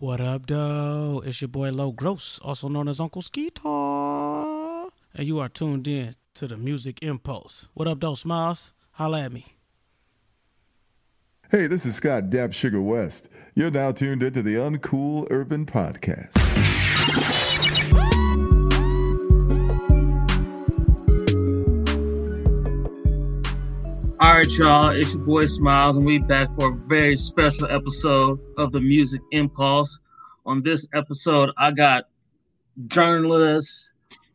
What up, though? It's your boy Low Gross, also known as Uncle Skeetar. And you are tuned in to the Music Impulse. What up, though, Smiles? Holla at me. Hey, this is Scott Dab Sugar West. You're now tuned into the Uncool Urban Podcast. Right, y'all. It's your boy Smiles, and we back for a very special episode of the Music Impulse. On this episode, I got journalist,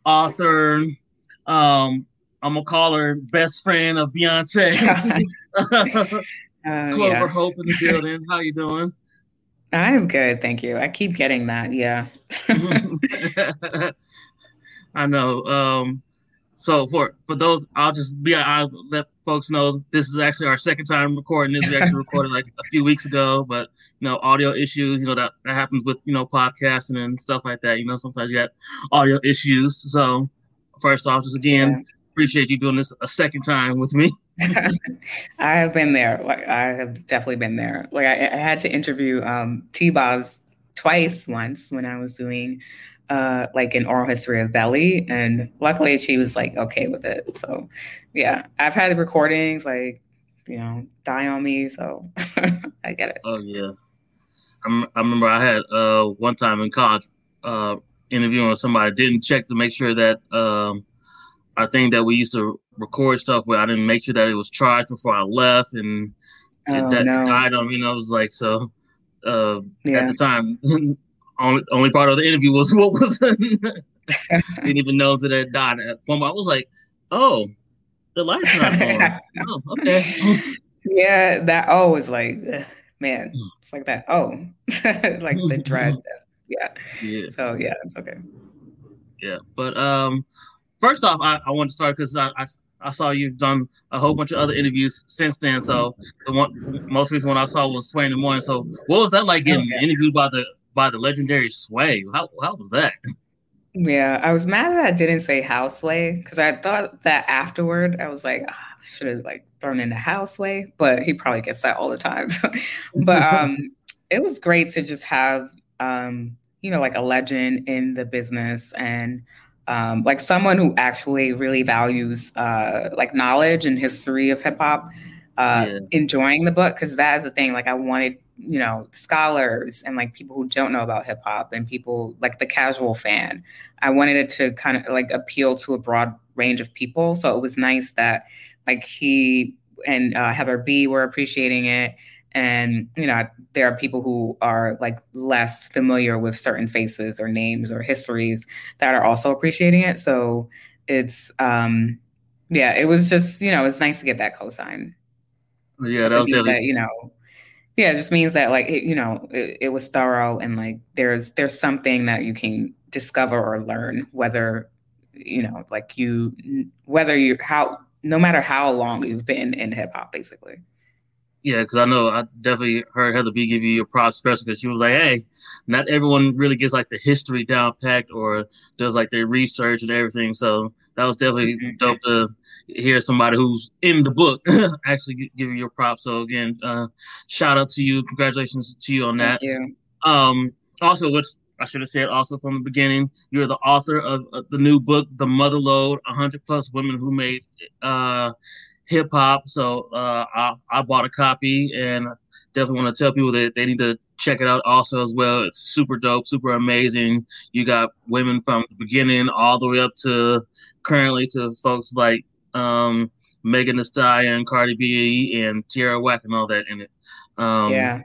author, um, I'm gonna call her best friend of Beyonce, uh, Clover yeah. Hope in the building. How you doing? I'm good, thank you. I keep getting that. Yeah. I know. Um, so for for those, I'll just be I'll let folks know this is actually our second time recording. This we actually recorded like a few weeks ago, but you know, audio issues. You know that that happens with you know podcasting and stuff like that. You know, sometimes you got audio issues. So first off, just again. Yeah. Appreciate you doing this a second time with me. I have been there. Like I have definitely been there. Like I, I had to interview um, T-Boz twice once when I was doing uh, like an oral history of belly, and luckily she was like okay with it. So yeah, I've had recordings like you know die on me, so I get it. Oh yeah, I'm, i remember I had uh, one time in college uh, interviewing with somebody didn't check to make sure that um, I think that we used to record stuff where I didn't make sure that it was charged before I left, and oh, that no. died on me. And I was like, so uh, yeah. at the time. only only part of the interview was what was didn't even know that it died. At one point, I was like, "Oh, the light's not on." oh, okay. Yeah, that oh is like, man, it's like that. Oh, like the dread. Yeah. Yeah. So yeah, it's okay. Yeah, but um, first off, I, I want to start because I, I I saw you've done a whole bunch of other interviews since then. So the one most recent one I saw was Sway in the Morning. So what was that like getting interviewed by the by the legendary Sway. How how was that? Yeah, I was mad that I didn't say Houseway because I thought that afterward I was like, oh, I should have like thrown in the Houseway, but he probably gets that all the time. but um, it was great to just have um, you know, like a legend in the business and um, like someone who actually really values uh, like knowledge and history of hip hop. Uh, yeah. enjoying the book because that is the thing. Like I wanted you know scholars and like people who don't know about hip hop and people like the casual fan. I wanted it to kind of like appeal to a broad range of people. So it was nice that like he and uh, Heather B were appreciating it. And you know, there are people who are like less familiar with certain faces or names or histories that are also appreciating it. So it's um yeah, it was just, you know, it's nice to get that cosign. Yeah, that was that, you know, yeah, it just means that like it, you know it, it, was thorough and like there's there's something that you can discover or learn whether you know like you whether you how no matter how long you've been in hip hop basically. Yeah, because I know I definitely heard Heather B give you your props, especially because she was like, "Hey, not everyone really gets like the history down packed or does like their research and everything." So that was definitely mm-hmm. dope to hear somebody who's in the book actually give you your props. So again, uh, shout out to you, congratulations to you on that. Thank you. Um, also, what's I should have said also from the beginning, you're the author of, the new book, The Mother Lode, 100 plus women who made uh, hip hop. So uh, I, I bought a copy and definitely want to tell people that they need to check it out also as well. It's super dope, super amazing. You got women from the beginning all the way up to currently to folks like um, Megan Thee Stallion, Cardi B, and Tierra Whack and all that in it. Um, yeah.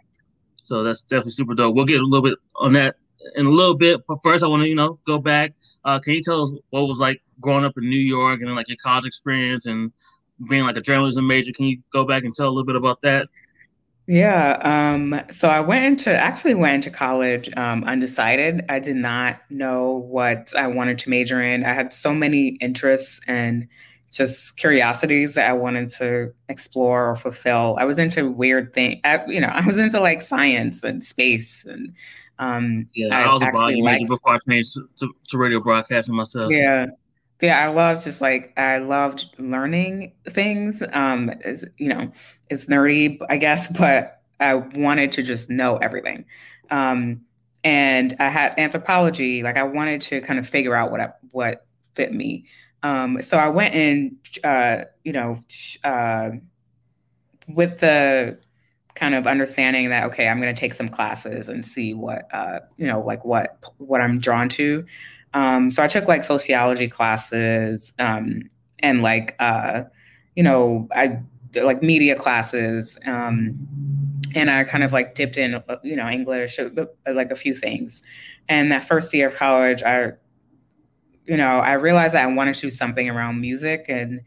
So that's definitely super dope. We'll get a little bit on that in a little bit, but first I want to you know go back. Uh, can you tell us what was like growing up in New York and like your college experience and being like a journalism major? Can you go back and tell a little bit about that? Yeah. Um, so I went into actually went into college um, undecided. I did not know what I wanted to major in. I had so many interests and just curiosities that I wanted to explore or fulfill. I was into weird things. You know, I was into like science and space and um, yeah, I, I was a biology major before I changed to, to, to radio broadcasting myself. Yeah, yeah, I love just like I loved learning things. Um, it's, you know, it's nerdy, I guess, but I wanted to just know everything. Um, and I had anthropology. Like I wanted to kind of figure out what I, what fit me. Um, so I went in, uh, you know, uh, with the kind of understanding that okay, I'm going to take some classes and see what uh, you know, like what what I'm drawn to. Um, so I took like sociology classes um, and like uh, you know, I like media classes. Um, and I kind of like dipped in, you know, English, uh, like a few things. And that first year of college, I, you know, I realized that I wanted to do something around music and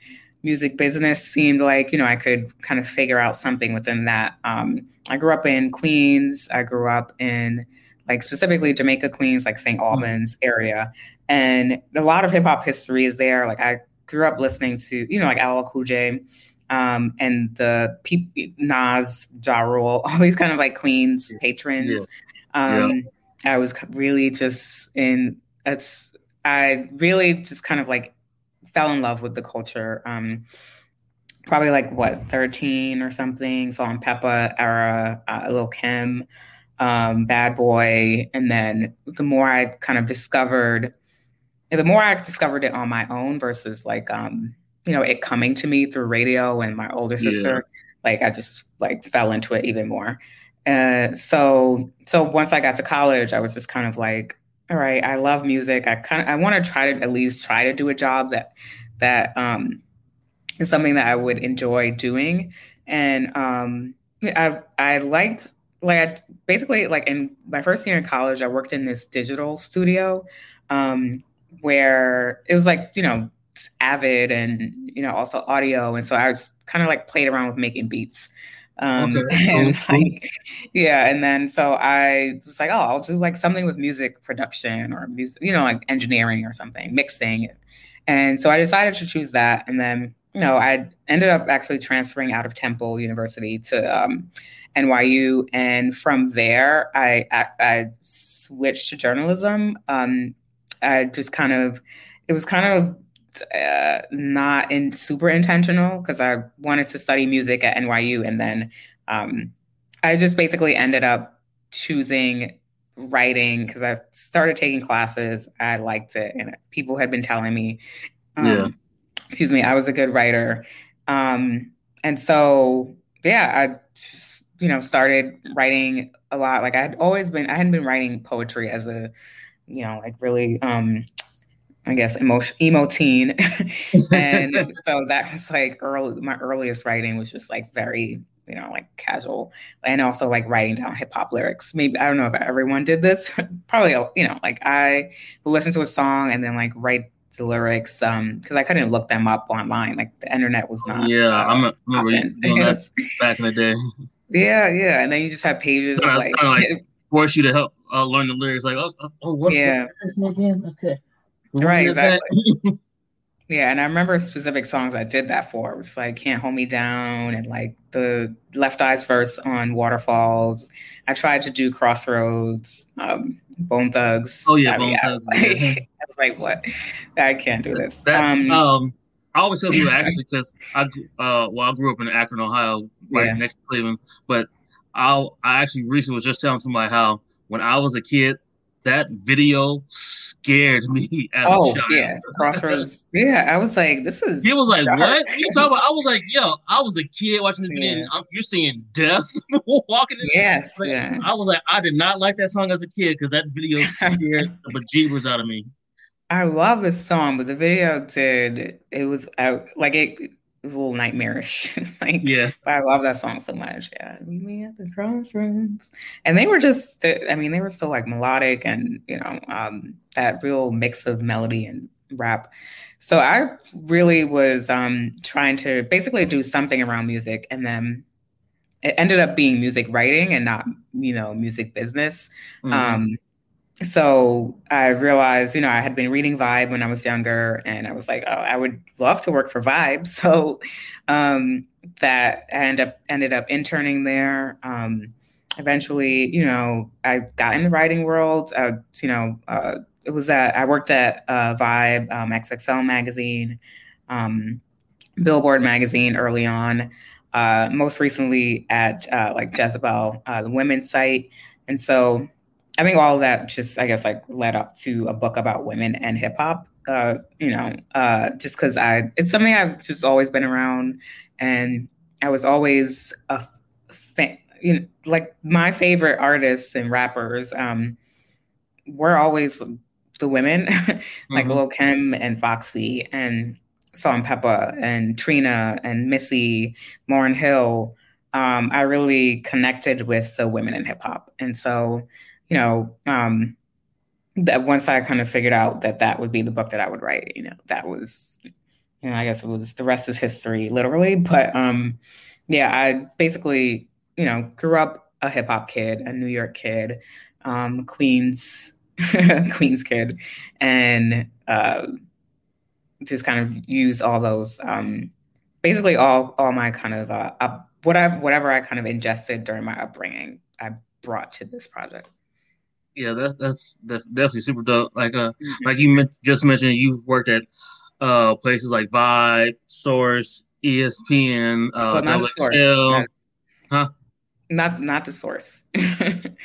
music business seemed like, you know, I could kind of figure out something within that. Um, I grew up in Queens. I grew up in like specifically Jamaica, Queens, like St. Albans area. And a lot of hip hop history is there. Like I grew up listening to, you know, like LL Cool J um, and the P- Nas, Ja Rule, all these kind of like Queens patrons. Yeah. Um, yeah. I was really just in. It's I really just kind of like fell in love with the culture. Um, probably like what 13 or something. Salt-N-Pepa era, uh, Lil Kim, um, Bad Boy, and then the more I kind of discovered, the more I discovered it on my own versus like um, you know, it coming to me through radio and my older sister, yeah. like I just like fell into it even more. Uh, so so once I got to college, I was just kind of like, all right, I love music. I kind of I want to try to at least try to do a job that that um is something that I would enjoy doing. And um I I liked like I basically like in my first year in college, I worked in this digital studio um where it was like, you know, avid and you know also audio. And so i was kind of like played around with making beats. Um okay. and like yeah and then so i was like oh i'll do like something with music production or music you know like engineering or something mixing. And so i decided to choose that and then you know i ended up actually transferring out of temple university to um, nyu and from there i i, I switched to journalism um i just kind of it was kind of uh, not in super intentional because I wanted to study music at NYU, and then um, I just basically ended up choosing writing because I started taking classes. I liked it, and people had been telling me, um, yeah. Excuse me, I was a good writer, um, and so yeah, I just, you know started writing a lot. Like I had always been, I hadn't been writing poetry as a you know like really um I guess emotion emo teen. and so that was like early my earliest writing was just like very, you know, like casual. And also like writing down hip hop lyrics. Maybe I don't know if everyone did this. Probably you know, like I would listen to a song and then like write the lyrics um because I couldn't look them up online. Like the internet was not Yeah, uh, I'm a, remember you back in the day. Yeah, yeah. And then you just have pages of like, like force you to help uh, learn the lyrics like oh, oh, oh what yeah. again? Okay. Right, exactly. yeah, and I remember specific songs I did that for. It was like "Can't Hold Me Down" and like the Left Eye's verse on "Waterfalls." I tried to do "Crossroads," um, Bone Thugs. Oh yeah, Bone Thugs. I was, like, I was like, "What? I can't do this." That, um, um, I always tell people actually because I uh, well I grew up in Akron, Ohio, right yeah. next to Cleveland, but I I actually recently was just telling somebody how when I was a kid, that video scared me as oh, a child. yeah, Crossroads. yeah, I was like, this is. He was like, dark. "What you talking about?" I was like, "Yo, I was a kid watching video. Yeah. you're seeing death walking in." Yes, like, yeah. I was like, I did not like that song as a kid because that video scared the bejeebers out of me. I love this song, but the video did. It was out like it was a little nightmarish. like, yeah, but I love that song so much. Yeah, meet me at the crossroads, and they were just, I mean, they were still like melodic and you know, um, that real mix of melody and rap. So I really was um, trying to basically do something around music, and then it ended up being music writing and not, you know, music business. Mm-hmm. Um, so I realized, you know, I had been reading Vibe when I was younger, and I was like, oh, I would love to work for Vibe. So um, that I ended up ended up interning there. Um, eventually, you know, I got in the writing world. Uh, you know, uh, it was that I worked at uh, Vibe, um, XXL magazine, um, Billboard magazine early on. Uh, most recently at uh, like Jezebel, uh, the women's site, and so I think all of that just, I guess, like led up to a book about women and hip hop. Uh, you know, uh, just because I, it's something I've just always been around, and I was always a fan. You know, like my favorite artists and rappers um, were always the women, like mm-hmm. Lil Kim and Foxy and Salt-N-Pepa and Trina and Missy, Lauryn Hill. Um, I really connected with the women in hip hop, and so you know, um, that once I kind of figured out that that would be the book that I would write, you know, that was, you know, I guess it was the rest is history, literally. But um, yeah, I basically, you know, grew up a hip hop kid, a New York kid, um, Queens Queens kid, and uh, just kind of use all those, um, basically all all my kind of uh, up, whatever whatever I kind of ingested during my upbringing, I brought to this project. Yeah, that, that's definitely super dope. Like uh, mm-hmm. like you just mentioned, you've worked at uh places like Vibe, Source, ESPN, uh, well, Source. huh? Not not the Source.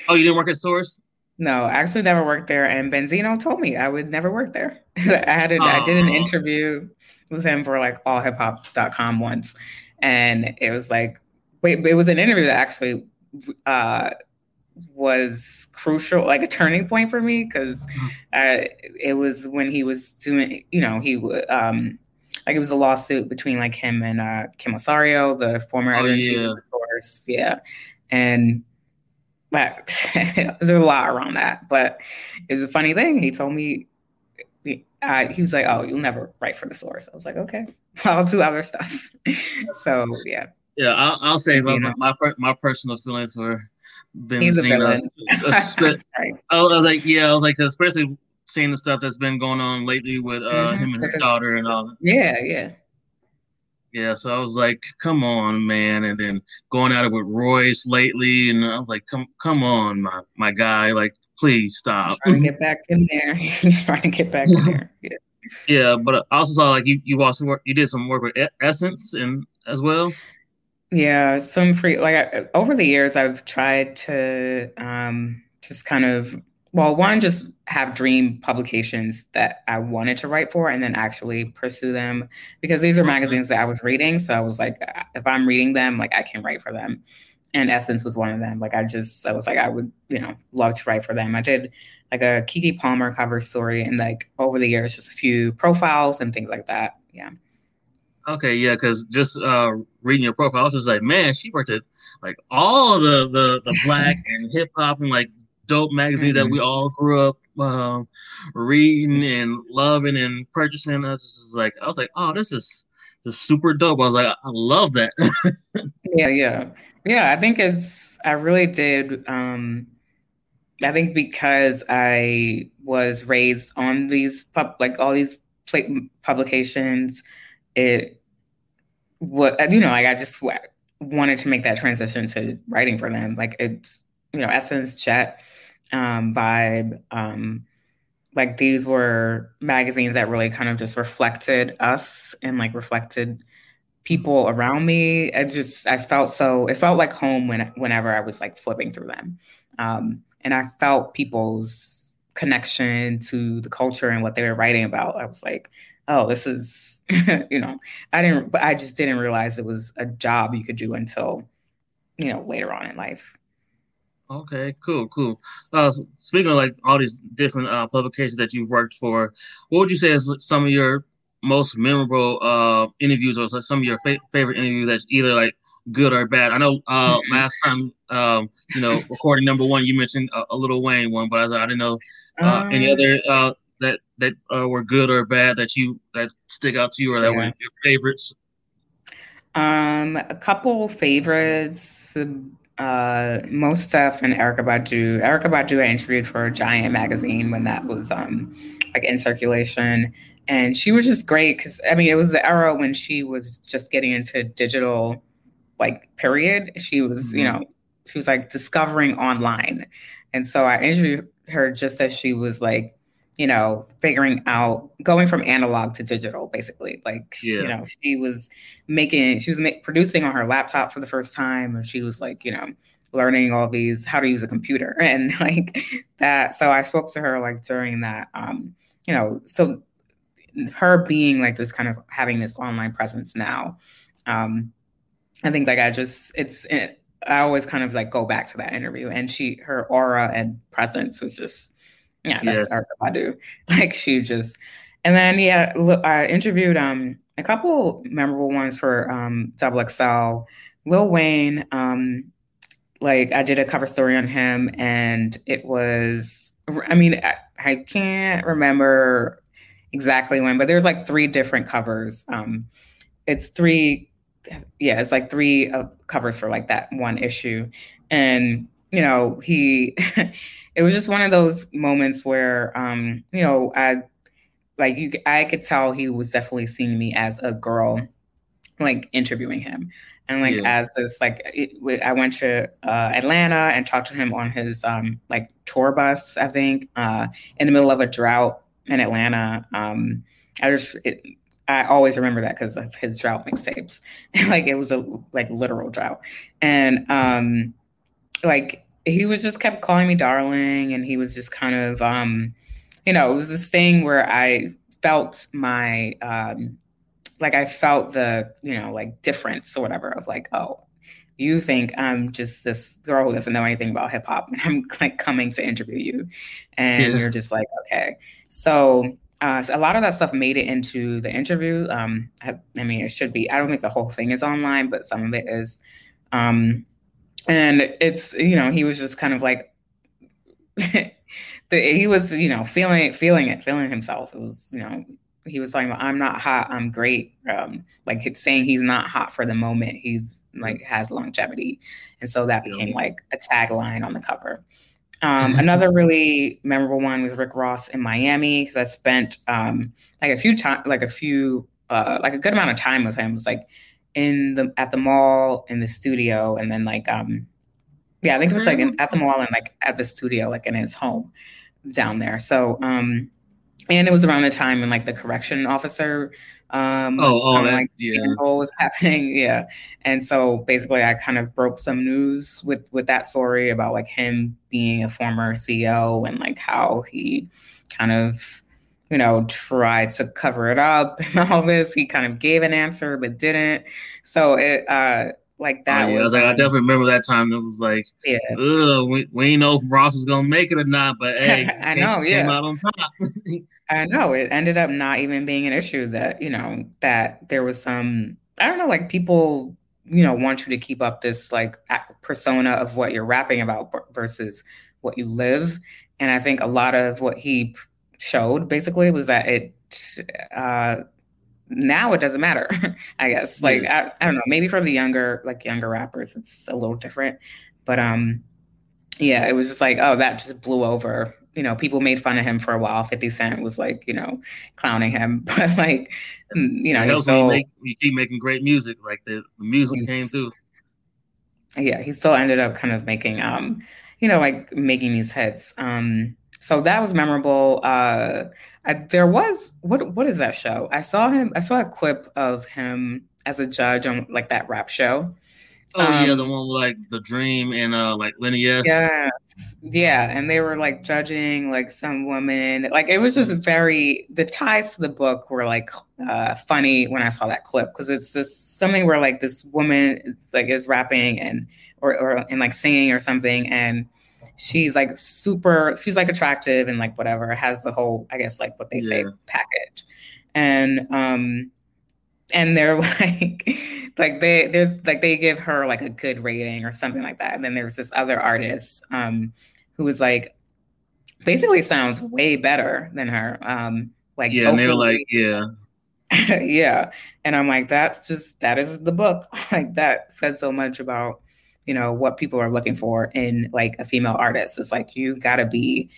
oh, you didn't work at Source? No, I actually never worked there. And Benzino told me I would never work there. I had an i did an interview with him for like allhiphop.com once. And it was like, wait, it was an interview that actually uh, was crucial, like a turning point for me because mm-hmm. uh, it was when he was doing, you know, he um, like it was a lawsuit between like him and uh, Kim Osorio, the former oh, editor yeah. of the Source, yeah, and but there's a lot around that. But it was a funny thing. He told me, uh, he was like, "Oh, you'll never write for the source." I was like, "Okay, I'll do other stuff." so yeah. Yeah, I'll, I'll say my, my, my personal feelings were been seeing a right. I was like, yeah, I was like, especially seeing the stuff that's been going on lately with uh, mm-hmm. him and his daughter and all. Yeah, yeah. Yeah, so I was like, "Come on, man!" And then going at it with Royce lately, and I was like, "Come, come on, my my guy! Like, please stop." He's trying to get back in there. He's trying to get back in there. Yeah. yeah, but I also saw like you you also work you did some work with Essence and as well. Yeah, some free like I, over the years I've tried to um just kind of well, one, just have dream publications that I wanted to write for and then actually pursue them because these are mm-hmm. magazines that I was reading. So I was like, if I'm reading them, like I can write for them. And Essence was one of them. Like I just, I was like, I would, you know, love to write for them. I did like a Keke Palmer cover story and like over the years, just a few profiles and things like that. Yeah. Okay, yeah, because just uh, reading your profile, I was just like, man, she worked at like all the the, the black and hip hop and like dope magazine mm-hmm. that we all grew up um, reading and loving and purchasing. I was just like, I was like, oh, this is just super dope. I was like, I love that. yeah, yeah, yeah. I think it's. I really did. Um, I think because I was raised on these pub, like all these publications, it what you know, like I just wanted to make that transition to writing for them. Like it's you know, Essence, chat um, vibe. Um, like these were magazines that really kind of just reflected us and like reflected people around me. I just I felt so it felt like home when whenever I was like flipping through them, um, and I felt people's connection to the culture and what they were writing about. I was like, oh, this is you know I didn't I just didn't realize it was a job you could do until you know later on in life. Okay, cool, cool. Uh, speaking of like all these different uh, publications that you've worked for, what would you say is some of your most memorable uh, interviews or some of your fa- favorite interviews that's either like good or bad? I know uh, last time, um, you know, recording number one, you mentioned a, a Lil Wayne one, but I, I didn't know uh, any um, other uh, that that uh, were good or bad that you that stick out to you or that yeah. were your favorites. Um, a couple favorites uh, Mos Def and Erykah Badu. Erykah Badu I interviewed for Giant magazine when that was um, like in circulation, and she was just great because I mean it was the era when she was just getting into digital, like period. She was you mm-hmm. know she was like discovering online, and so I interviewed her just as she was like you know, figuring out going from analog to digital, basically. Like, yeah. you know, she was making, she was make, producing on her laptop for the first time, and she was like, you know, learning all these how to use a computer and like that. So I spoke to her like during that, um, you know, so her being like this kind of having this online presence now. Um, I think like I just it's it, I always kind of like go back to that interview and she her aura and presence was just yeah that's yes. I do like she just and then yeah look, I interviewed um a couple memorable ones for um Double XL Lil Wayne um like I did a cover story on him and it was I mean I, I can't remember exactly when but there's like three different covers um it's three yeah, it's like three uh, covers for like that one issue. And, you know, he, it was just one of those moments where, um, you know, I, like you, I could tell he was definitely seeing me as a girl, like interviewing him. And like yeah. as this, like it, I went to uh, Atlanta and talked to him on his um, like tour bus, I think, uh, in the middle of a drought in Atlanta. Um, I just it, I always remember that because of his drought mixtapes. like it was a like literal drought. And um like he was just kept calling me darling and he was just kind of um you know, it was this thing where I felt my um like I felt the, you know, like difference or whatever of like, oh, you think I'm just this girl who doesn't know anything about hip hop and I'm like coming to interview you. And yeah. you're just like, okay. So uh, so a lot of that stuff made it into the interview. Um, I, I, mean, it should be. I don't think the whole thing is online, but some of it is. Um, and it's you know he was just kind of like the, he was you know feeling feeling it feeling himself. It was you know he was talking about I'm not hot, I'm great. Um, like it's saying he's not hot for the moment. He's like has longevity, and so that became like a tagline on the cover. Um, another really memorable one was Rick Ross in Miami because I spent um, like a few time, like a few, uh, like a good amount of time with him. It was like in the at the mall, in the studio, and then like um, yeah, I think it was like in, at the mall and like at the studio, like in his home down there. So um, and it was around the time when like the correction officer um oh, oh that, like yeah. was happening yeah and so basically i kind of broke some news with with that story about like him being a former ceo and like how he kind of you know tried to cover it up and all this he kind of gave an answer but didn't so it uh like that. Oh, yeah, was, I, like, um, I definitely remember that time. It was like, yeah, we, we didn't know if Ross was gonna make it or not, but hey, I know, yeah, came out on top. I know it ended up not even being an issue. That you know that there was some, I don't know, like people, you know, want you to keep up this like persona of what you're rapping about versus what you live, and I think a lot of what he showed basically was that it. Uh, now it doesn't matter i guess. Like I, I don't know maybe for the younger like younger rappers it's a little different. But um yeah it was just like oh that just blew over. You know people made fun of him for a while. 50 cent was like you know clowning him. But like you know he still make, you keep making great music like the, the music came through. Yeah he still ended up kind of making um you know like making these hits. Um so that was memorable uh I, there was what what is that show? I saw him. I saw a clip of him as a judge on like that rap show. Oh um, yeah, the one with like the Dream and uh like Lenny S. Yeah, yeah, and they were like judging like some woman. Like it was just very the ties to the book were like uh funny when I saw that clip because it's just something where like this woman is like is rapping and or or and like singing or something and she's like super she's like attractive and like whatever has the whole i guess like what they yeah. say package. And um and they're like like they there's like they give her like a good rating or something like that. And then there's this other artist um who was like basically sounds way better than her um like yeah and they're like yeah. Yeah. And i'm like that's just that is the book. Like that says so much about you know what people are looking for in like a female artist. It's like you gotta be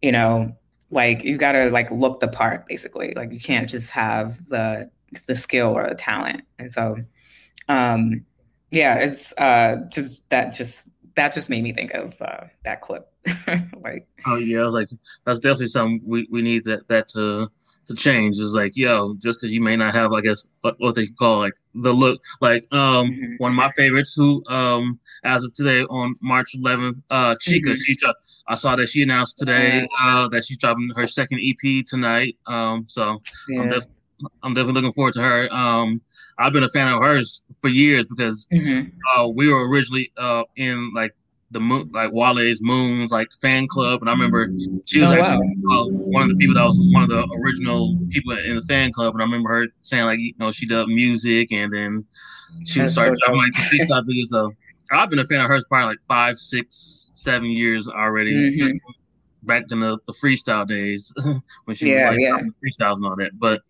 you know like you gotta like look the part basically. Like you can't just have the the skill or the talent. And so um yeah it's uh just that just that just made me think of uh that clip. Like oh yeah like that's definitely something we, we need that that to to change. is like, yo, just because you may not have, I guess, what, what they call like the look. Like um, mm-hmm. one of my favorites, who um, as of today on March 11th, uh, Chika. Mm-hmm. She I saw that she announced today uh, that she's dropping her second EP tonight. Um, so yeah. I'm, def- I'm, definitely looking forward to her. Um, I've been a fan of hers for years because mm-hmm. uh, we were originally uh, in like the moon, like Wale's Moons, like fan club, and I remember she was oh, actually wow. uh, one of the people that was one of the original people in the fan club, and I remember her saying like you know she does music, and then she That's started so like freestyle videos. So I've been a fan of hers probably like five, six, seven years already, mm-hmm. just back in the, the freestyle days when she yeah, was like yeah. freestyles and all that. But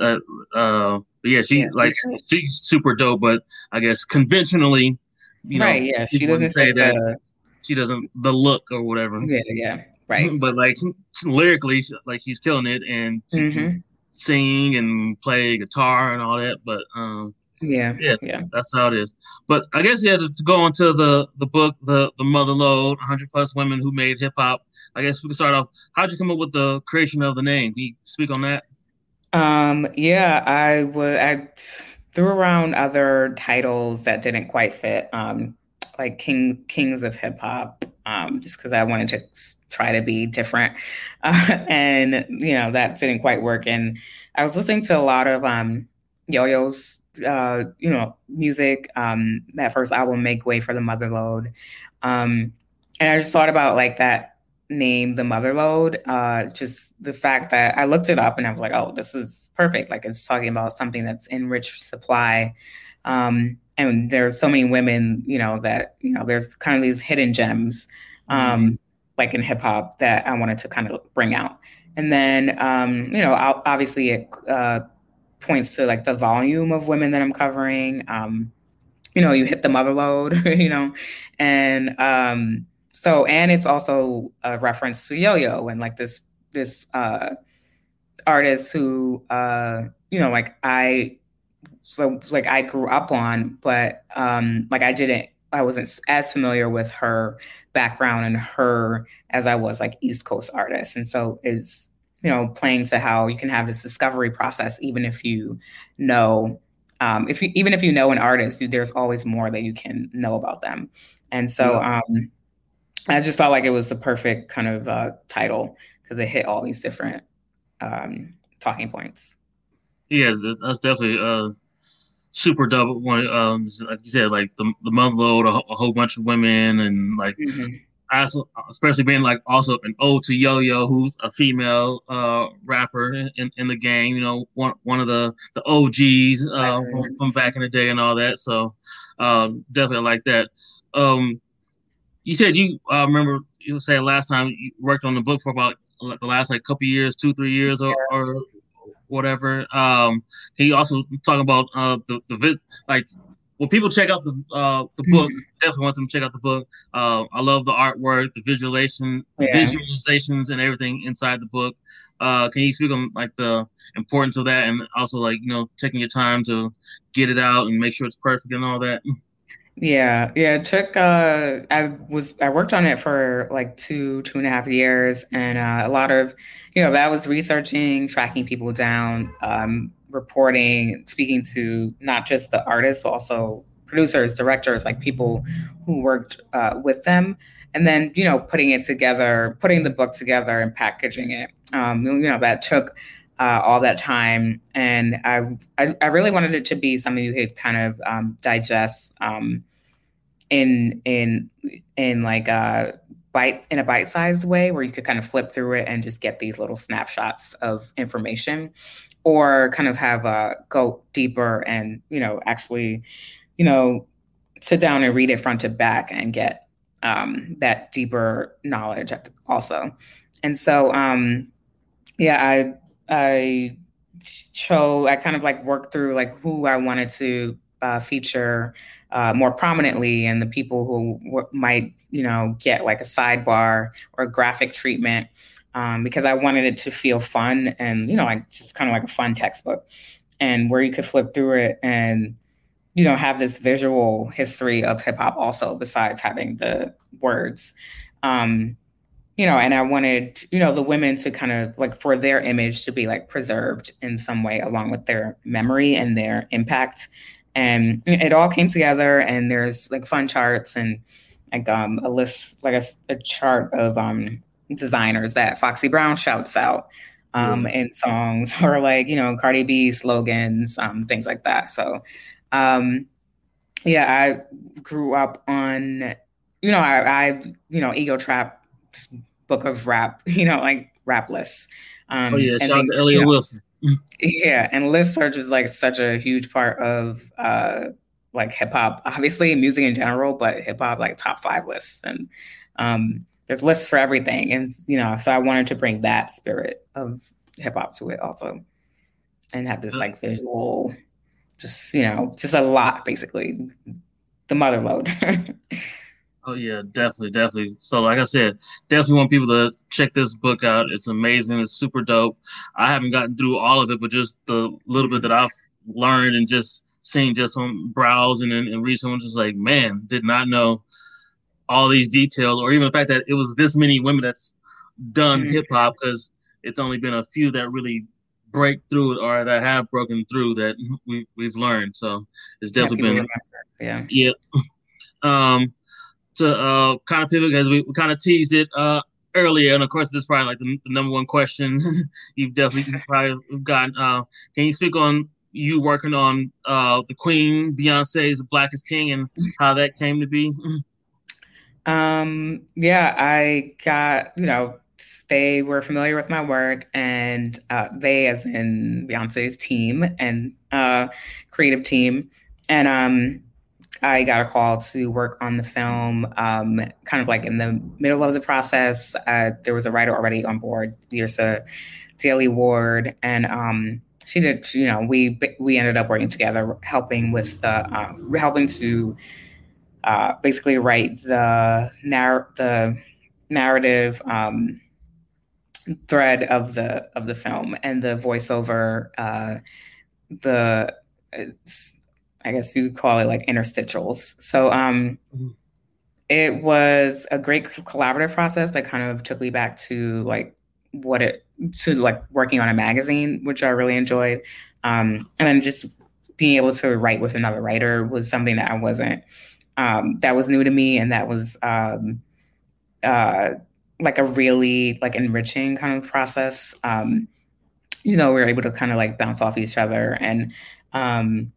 uh, uh, yeah, she yeah. like she's super dope, but I guess conventionally you know, right? Yeah, she, she doesn't say that. The, she doesn't the look or whatever. Yeah, yeah, right. But like lyrically, like she's killing it and mm-hmm. sing and play guitar and all that. But um, yeah, yeah, yeah, that's how it is. But I guess yeah, to, to go into the the book, the the Mother Lode, 100 plus women who made hip hop. I guess we can start off. How'd you come up with the creation of the name? Can you speak on that? Um, yeah, I would. I threw around other titles that didn't quite fit, um, like King Kings of Hip Hop, um, just because I wanted to try to be different, uh, and you know that didn't quite work. And I was listening to a lot of um, Yo-Yo's, uh, you know, music. Um, that first album, Make Way for the Mother Lode, um, and I just thought about like that name, the Mother Lode. Uh, just the fact that I looked it up and I was like, oh, this is perfect. Like it's talking about something that's in rich supply. Um, and there's so many women, you know, that, you know, there's kind of these hidden gems, um, mm-hmm. like in hip hop that I wanted to kind of bring out. And then, um, you know, obviously it uh, points to like the volume of women that I'm covering. Um, you know, you hit the mother lode, you know, and um, so, and it's also a reference to yo-yo and like this, this, uh, artists who uh you know like i like i grew up on but um like i didn't i wasn't as familiar with her background and her as i was like east coast artist. And so is you know playing to how you can have this discovery process even if you know um if you even if you know an artist there's always more that you can know about them. And so um i just felt like it was the perfect kind of uh title because it hit all these different um, talking points. Yeah, that's definitely a super double one. Um, like you said, like the the Mother Lode, a, a whole bunch of women, and like mm-hmm. also, especially being like also an ode to Yo Yo, who's a female uh, rapper in, in the game. You know, one one of the the OGs uh, from, from, back in the day and all that. So um, definitely like that. Um, you said you uh, remember you said last time you worked on the book for about like the last like couple years, two three years or, or whatever. Um, can you also talk about uh the the vid like when people check out the uh the book, mm-hmm. definitely want them to check out the book. Uh, I love the artwork, the visualization, yeah. visualizations, and everything inside the book. Uh, can you speak on like the importance of that, and also like you know taking your time to get it out and make sure it's perfect and all that? Yeah, yeah. It took. Uh, I was. I worked on it for like two, two and a half years, and uh, a lot of, you know, that was researching, tracking people down, um, reporting, speaking to not just the artists, but also producers, directors, like people who worked uh, with them, and then you know, putting it together, putting the book together, and packaging it. Um, you know, that took uh, all that time, and I, I, I really wanted it to be something you could kind of um, digest um, in in in like a bite in a bite sized way, where you could kind of flip through it and just get these little snapshots of information, or kind of have a go deeper and you know actually, you know, sit down and read it front to back and get um, that deeper knowledge also. And so, um, yeah, I I chose, I kind of like worked through like who I wanted to uh, feature uh, more prominently and the people who w- might, you know, get like a sidebar or a graphic treatment um, because I wanted it to feel fun and, you know, like just kind of like a fun textbook and where you could flip through it and, you know, have this visual history of hip hop also besides having the words. Um, you know, and I wanted, you know, the women to kind of like for their image to be like preserved in some way along with their memory and their impact. And it all came together and there's like fun charts and like um a list like a, a chart of um designers that Foxy Brown shouts out um in songs or like, you know, Cardi B slogans, um, things like that. So um yeah, I grew up on you know, I, I you know, Ego Trip book of rap, you know, like rap lists. Um, oh yeah, shout out to you know, Wilson. yeah, and list search is like such a huge part of uh like hip hop, obviously music in general, but hip hop like top five lists and um there's lists for everything. And you know, so I wanted to bring that spirit of hip hop to it also. And have this like visual just you know, just a lot basically. The mother load. Oh yeah, definitely, definitely. So like I said, definitely want people to check this book out. It's amazing. It's super dope. I haven't gotten through all of it, but just the little bit that I've learned and just seeing just on browsing and, and reading, I'm just like, man, did not know all these details, or even the fact that it was this many women that's done mm-hmm. hip hop because it's only been a few that really break through or that have broken through that we we've learned. So it's definitely yeah, been yeah yeah. Um, to uh, kind of pivot because we, we kind of teased it uh, earlier, and of course, this is probably like the, the number one question you've definitely probably gotten. Uh, can you speak on you working on uh, the Queen Beyonce's Black King and how that came to be? Um, yeah, I got you know they were familiar with my work, and uh, they, as in Beyonce's team and uh, creative team, and um, I got a call to work on the film, um, kind of like in the middle of the process. Uh, there was a writer already on board, Yrsa Daley-Ward, and um, she did. You know, we we ended up working together, helping with the uh, helping to uh, basically write the narr- the narrative um, thread of the of the film and the voiceover. Uh, the I guess you would call it like interstitials. So um, mm-hmm. it was a great collaborative process that kind of took me back to like what it to like working on a magazine, which I really enjoyed. Um, and then just being able to write with another writer was something that I wasn't um, that was new to me, and that was um, uh, like a really like enriching kind of process. Um, you know, we were able to kind of like bounce off each other and um,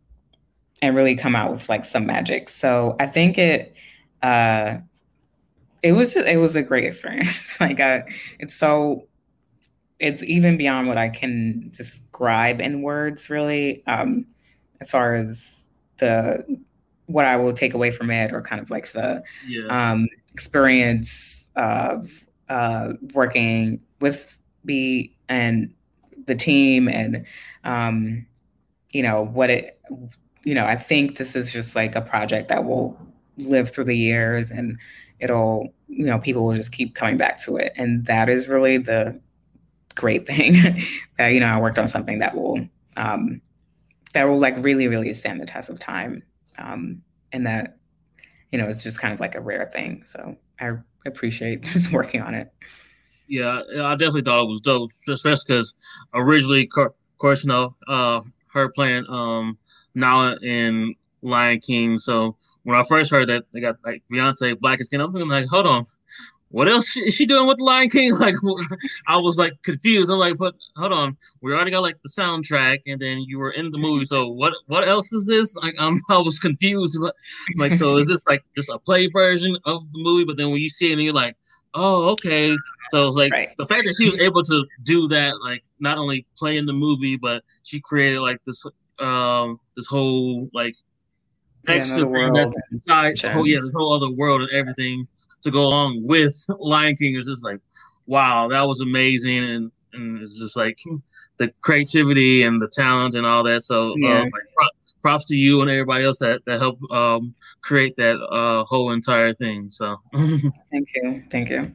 and really come out with like some magic. So I think it uh it was just, it was a great experience. like uh it's so it's even beyond what I can describe in words really um as far as the what I will take away from it or kind of like the yeah. um experience of uh working with B and the team and um you know what it you know, I think this is just like a project that will live through the years and it'll, you know, people will just keep coming back to it. And that is really the great thing that, you know, I worked on something that will, um, that will like really, really stand the test of time. Um, and that, you know, it's just kind of like a rare thing. So I appreciate just working on it. Yeah, I definitely thought it was dope, especially because originally, of course, you know, uh, her playing um, Nala in Lion King. So when I first heard that they got like Beyonce Black Is King, I'm thinking like, hold on, what else is she doing with Lion King? Like, I was like confused. I'm like, but hold on, we already got like the soundtrack, and then you were in the movie. So what? What else is this? Like, I'm I was confused. But like, so is this like just a play version of the movie? But then when you see it, and you're like, oh, okay. So it's like right. the fact that she was able to do that, like not only play in the movie, but she created like this um this whole like extra yeah, thing that's inside oh yeah this whole other world and everything to go along with Lion King is just like wow that was amazing. And and it's just like the creativity and the talent and all that. So yeah. um, like, props to you and everybody else that that helped um create that uh whole entire thing so. Thank you. Thank you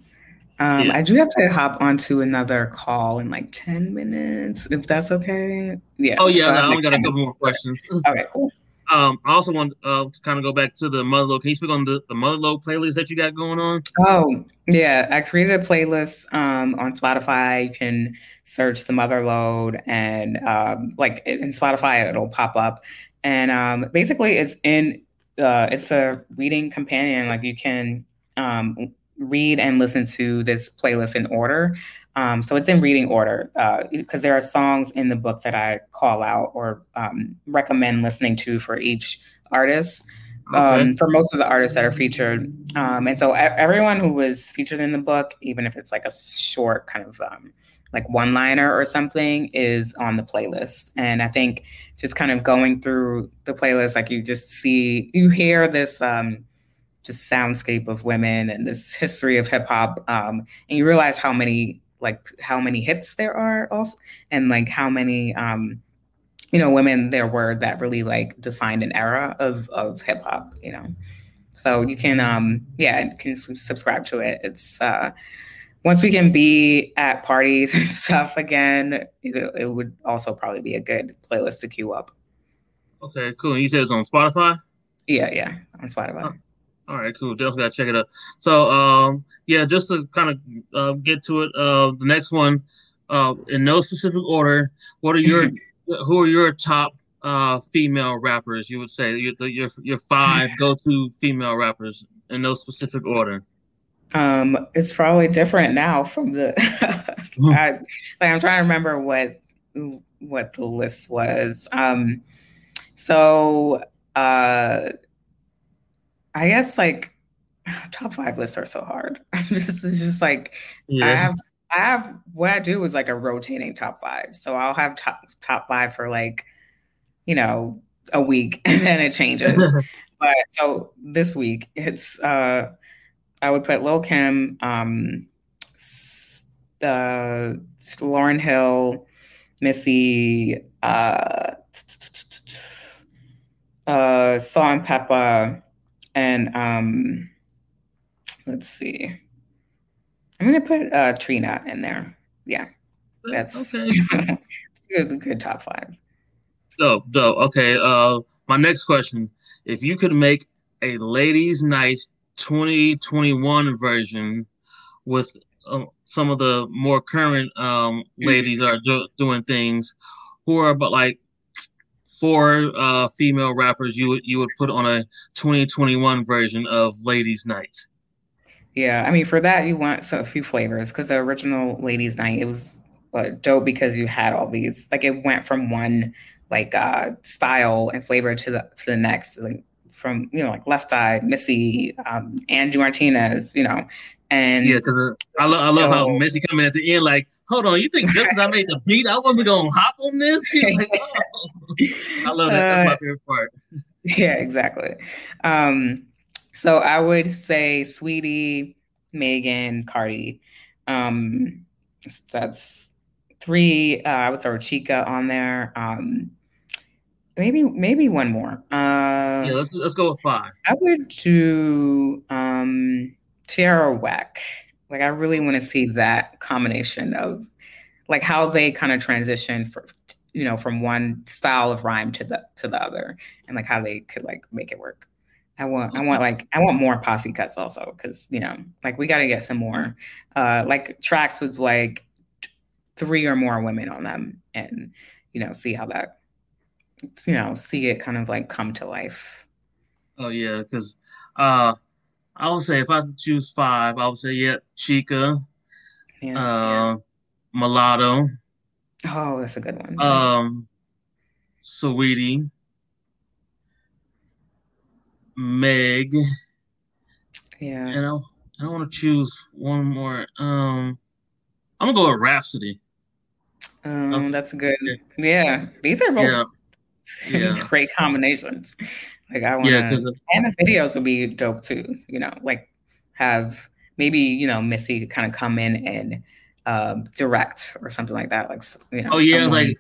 um, yeah. I do have to hop onto another call in like 10 minutes, if that's okay. Yeah. Oh, yeah. So no, I only got a couple more questions. Okay, cool. Um, I also want uh, to kind of go back to the Mother Lode. Can you speak on the, the Mother Lode playlist that you got going on? Oh, yeah. I created a playlist um, on Spotify. You can search the Mother Lode and um, like in Spotify, it'll pop up. And um, basically, it's in uh, it's a reading companion. Like you can um, read and listen to this playlist in order. Um, so it's in reading order because uh, there are songs in the book that I call out or um, recommend listening to for each artist. Okay. Um, for most of the artists that are featured, um, and so everyone who was featured in the book, even if it's like a short kind of um, like one liner or something, is on the playlist. And I think just kind of going through the playlist, like you just see, you hear this um, just soundscape of women and this history of hip hop, um, and you realize how many like how many hits there are also and like how many um you know women there were that really like defined an era of of hip hop you know? So you can um yeah you can subscribe to it. It's uh once we can be at parties and stuff again it, it would also probably be a good playlist to queue up. Okay cool. You said it's on spotify? Yeah yeah on spotify. Oh. All right, cool. Definitely gotta check it out. So, um, yeah, just to kind of uh, get to it, uh, the next one, uh, in no specific order, what are your, who are your top uh, female rappers? You would say your your your five go-to female rappers in no specific order. Um, it's probably different now from the. I, like I'm trying to remember what what the list was. Um, so uh I guess like top five lists are so hard. this is just like yeah. I have I have what I do is like a rotating top five. So I'll have top top five for like, you know, a week and then it changes. but so this week it's uh I would put Lil Kim, um the Lauryn Hill, Missy, uh uh Salt-N-Pepa, and um, let's see. I'm gonna put uh, Trina in there. Yeah, that's okay. good, good top five. Dope, dope. Okay. Uh, my next question: If you could make a ladies' night 2021 version with uh, some of the more current um, mm-hmm. ladies are do- doing things, who are but like four uh, female rappers you would you would put on a 2021 version of Ladies Night? Yeah, I mean for that you want a few flavors because the original Ladies Night it was uh, dope because you had all these like it went from one like uh style and flavor to the to the next like from you know like Left Eye, Missy, um, Angie Martinez, you know, and yeah, because uh, I love I love so, how Missy coming at the end like hold on, you think just because I made the beat, I wasn't gonna hop on this? Like, oh. I love that. That's my uh, favorite part. Yeah, exactly. Um, so I would say Saweetie, Megan, Cardi. Um, that's three. Uh, I would throw Chika on there. Um, maybe maybe one more. Uh, yeah, let's let's go with five. I would do um, Tierra Whack. Like I really want to see that combination of like how they kind of transition for you know from one style of rhyme to the to the other and like how they could like make it work. I want I want like I want more posse cuts also because you know like we got to get some more uh like tracks with like three or more women on them and you know see how that you know see it kind of like come to life. Oh yeah, because uh I would say if I choose five, I would say yeah, Chika yeah, uh, yeah. Mulatto. Oh, that's a good one. Um, Saweetie, Meg. Yeah, and I, I want to choose one more. Um, I'm gonna go with Rapsody. Um, that's good. Yeah, these are both yeah. yeah. great combinations. Like I want yeah, to, and the videos would be dope too. You know, like have maybe you know Missy kind of come in and uh, direct or something like that. Like you know, oh yeah, someone... like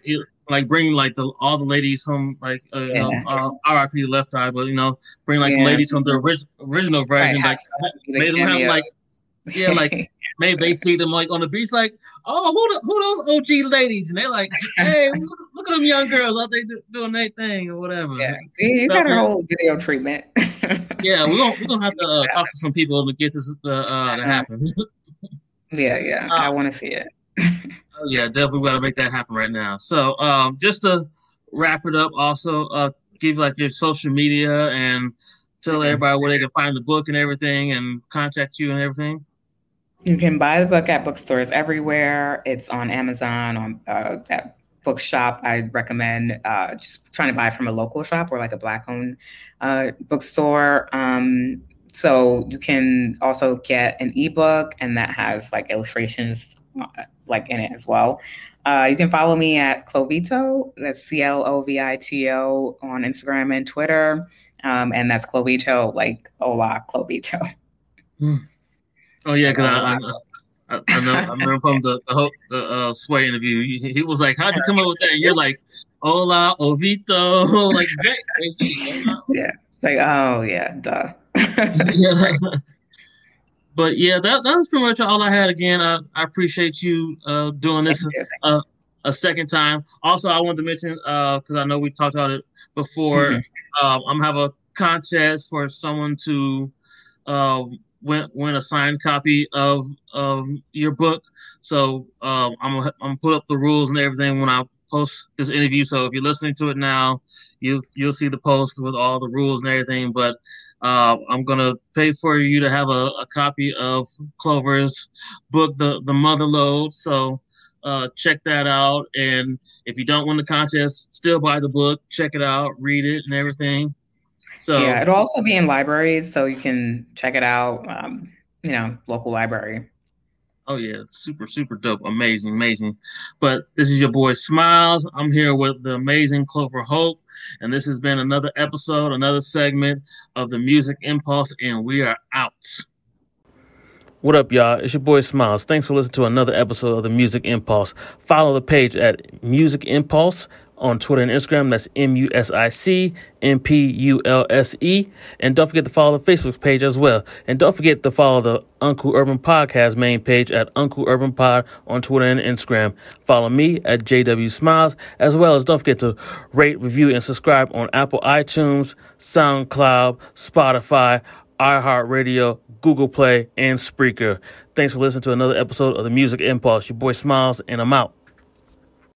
like bring like the all the ladies from like uh, yeah. uh, RIP Left Eye, but you know bring like yeah. the ladies from the orig- original version, right. like made them have like yeah, like maybe they see them like on the beach, like, oh, who the, who those OG ladies? And they're like, hey, look, look at them young girls out there doing their thing or whatever. Yeah, you got a whole video treatment. yeah, we're gonna we're gonna have to uh, talk to some people to get this uh, uh, to happen. Yeah, yeah, I want to see it. oh yeah, definitely got to make that happen right now. So, um, just to wrap it up, also uh, give like your social media and tell mm-hmm. everybody where they can find the book and everything, and contact you and everything. You can buy the book at bookstores everywhere. It's on Amazon, on uh, at bookshop. I recommend uh, just trying to buy from a local shop or like a black owned uh, bookstore. Um, so you can also get an ebook, and that has like illustrations uh, like in it as well. Uh, you can follow me at Clovito. That's C L O V I T O on Instagram and Twitter, um, and that's Clovito, like hola Clovito. Hmm. Oh yeah, because I, I, I, know I remember from the the, the uh, Sway interview. He, he, was like, "How'd you come up with that?" And you're like, "Hola, Ovito," like yeah, like oh yeah, duh. Yeah. But yeah, that that was pretty much all I had. Again, I, I appreciate you uh, doing this uh, a second time. Also, I wanted to mention because uh, I know we talked about it before. Mm-hmm. Um, I'm have a contest for someone to um, win win a signed copy of of your book. So um, I'm gonna, I'm gonna put up the rules and everything when I post this interview. So if you're listening to it now, you you'll see the post with all the rules and everything. But uh, I'm gonna pay for you to have a, a, copy of Clover's book, the the Mother Lode. So uh, check that out. And if you don't win the contest, still buy the book, check it out, read it, and everything. So yeah, it'll also be in libraries, so you can check it out. Um, you know, local library. Oh yeah, super super dope, amazing, amazing. But this is your boy Smiles. I'm here with the amazing Clover Hope, and this has been another episode, another segment of the Music Impulse, and we are out. What up, y'all? It's your boy Smiles. Thanks for listening to another episode of the Music Impulse. Follow the page at Music Impulse on Twitter and Instagram. That's M U S I C M P U L S E. And don't forget to follow the Facebook page as well. And don't forget to follow the Uncle Urban Podcast main page at Uncle Urban Pod on Twitter and Instagram. Follow me at JW Smiles, as well as don't forget to rate, review, and subscribe on Apple iTunes, SoundCloud, Spotify, iHeartRadio, Google Play, and Spreaker. Thanks for listening to another episode of the Music Impulse. Your boy Smiles, and I'm out.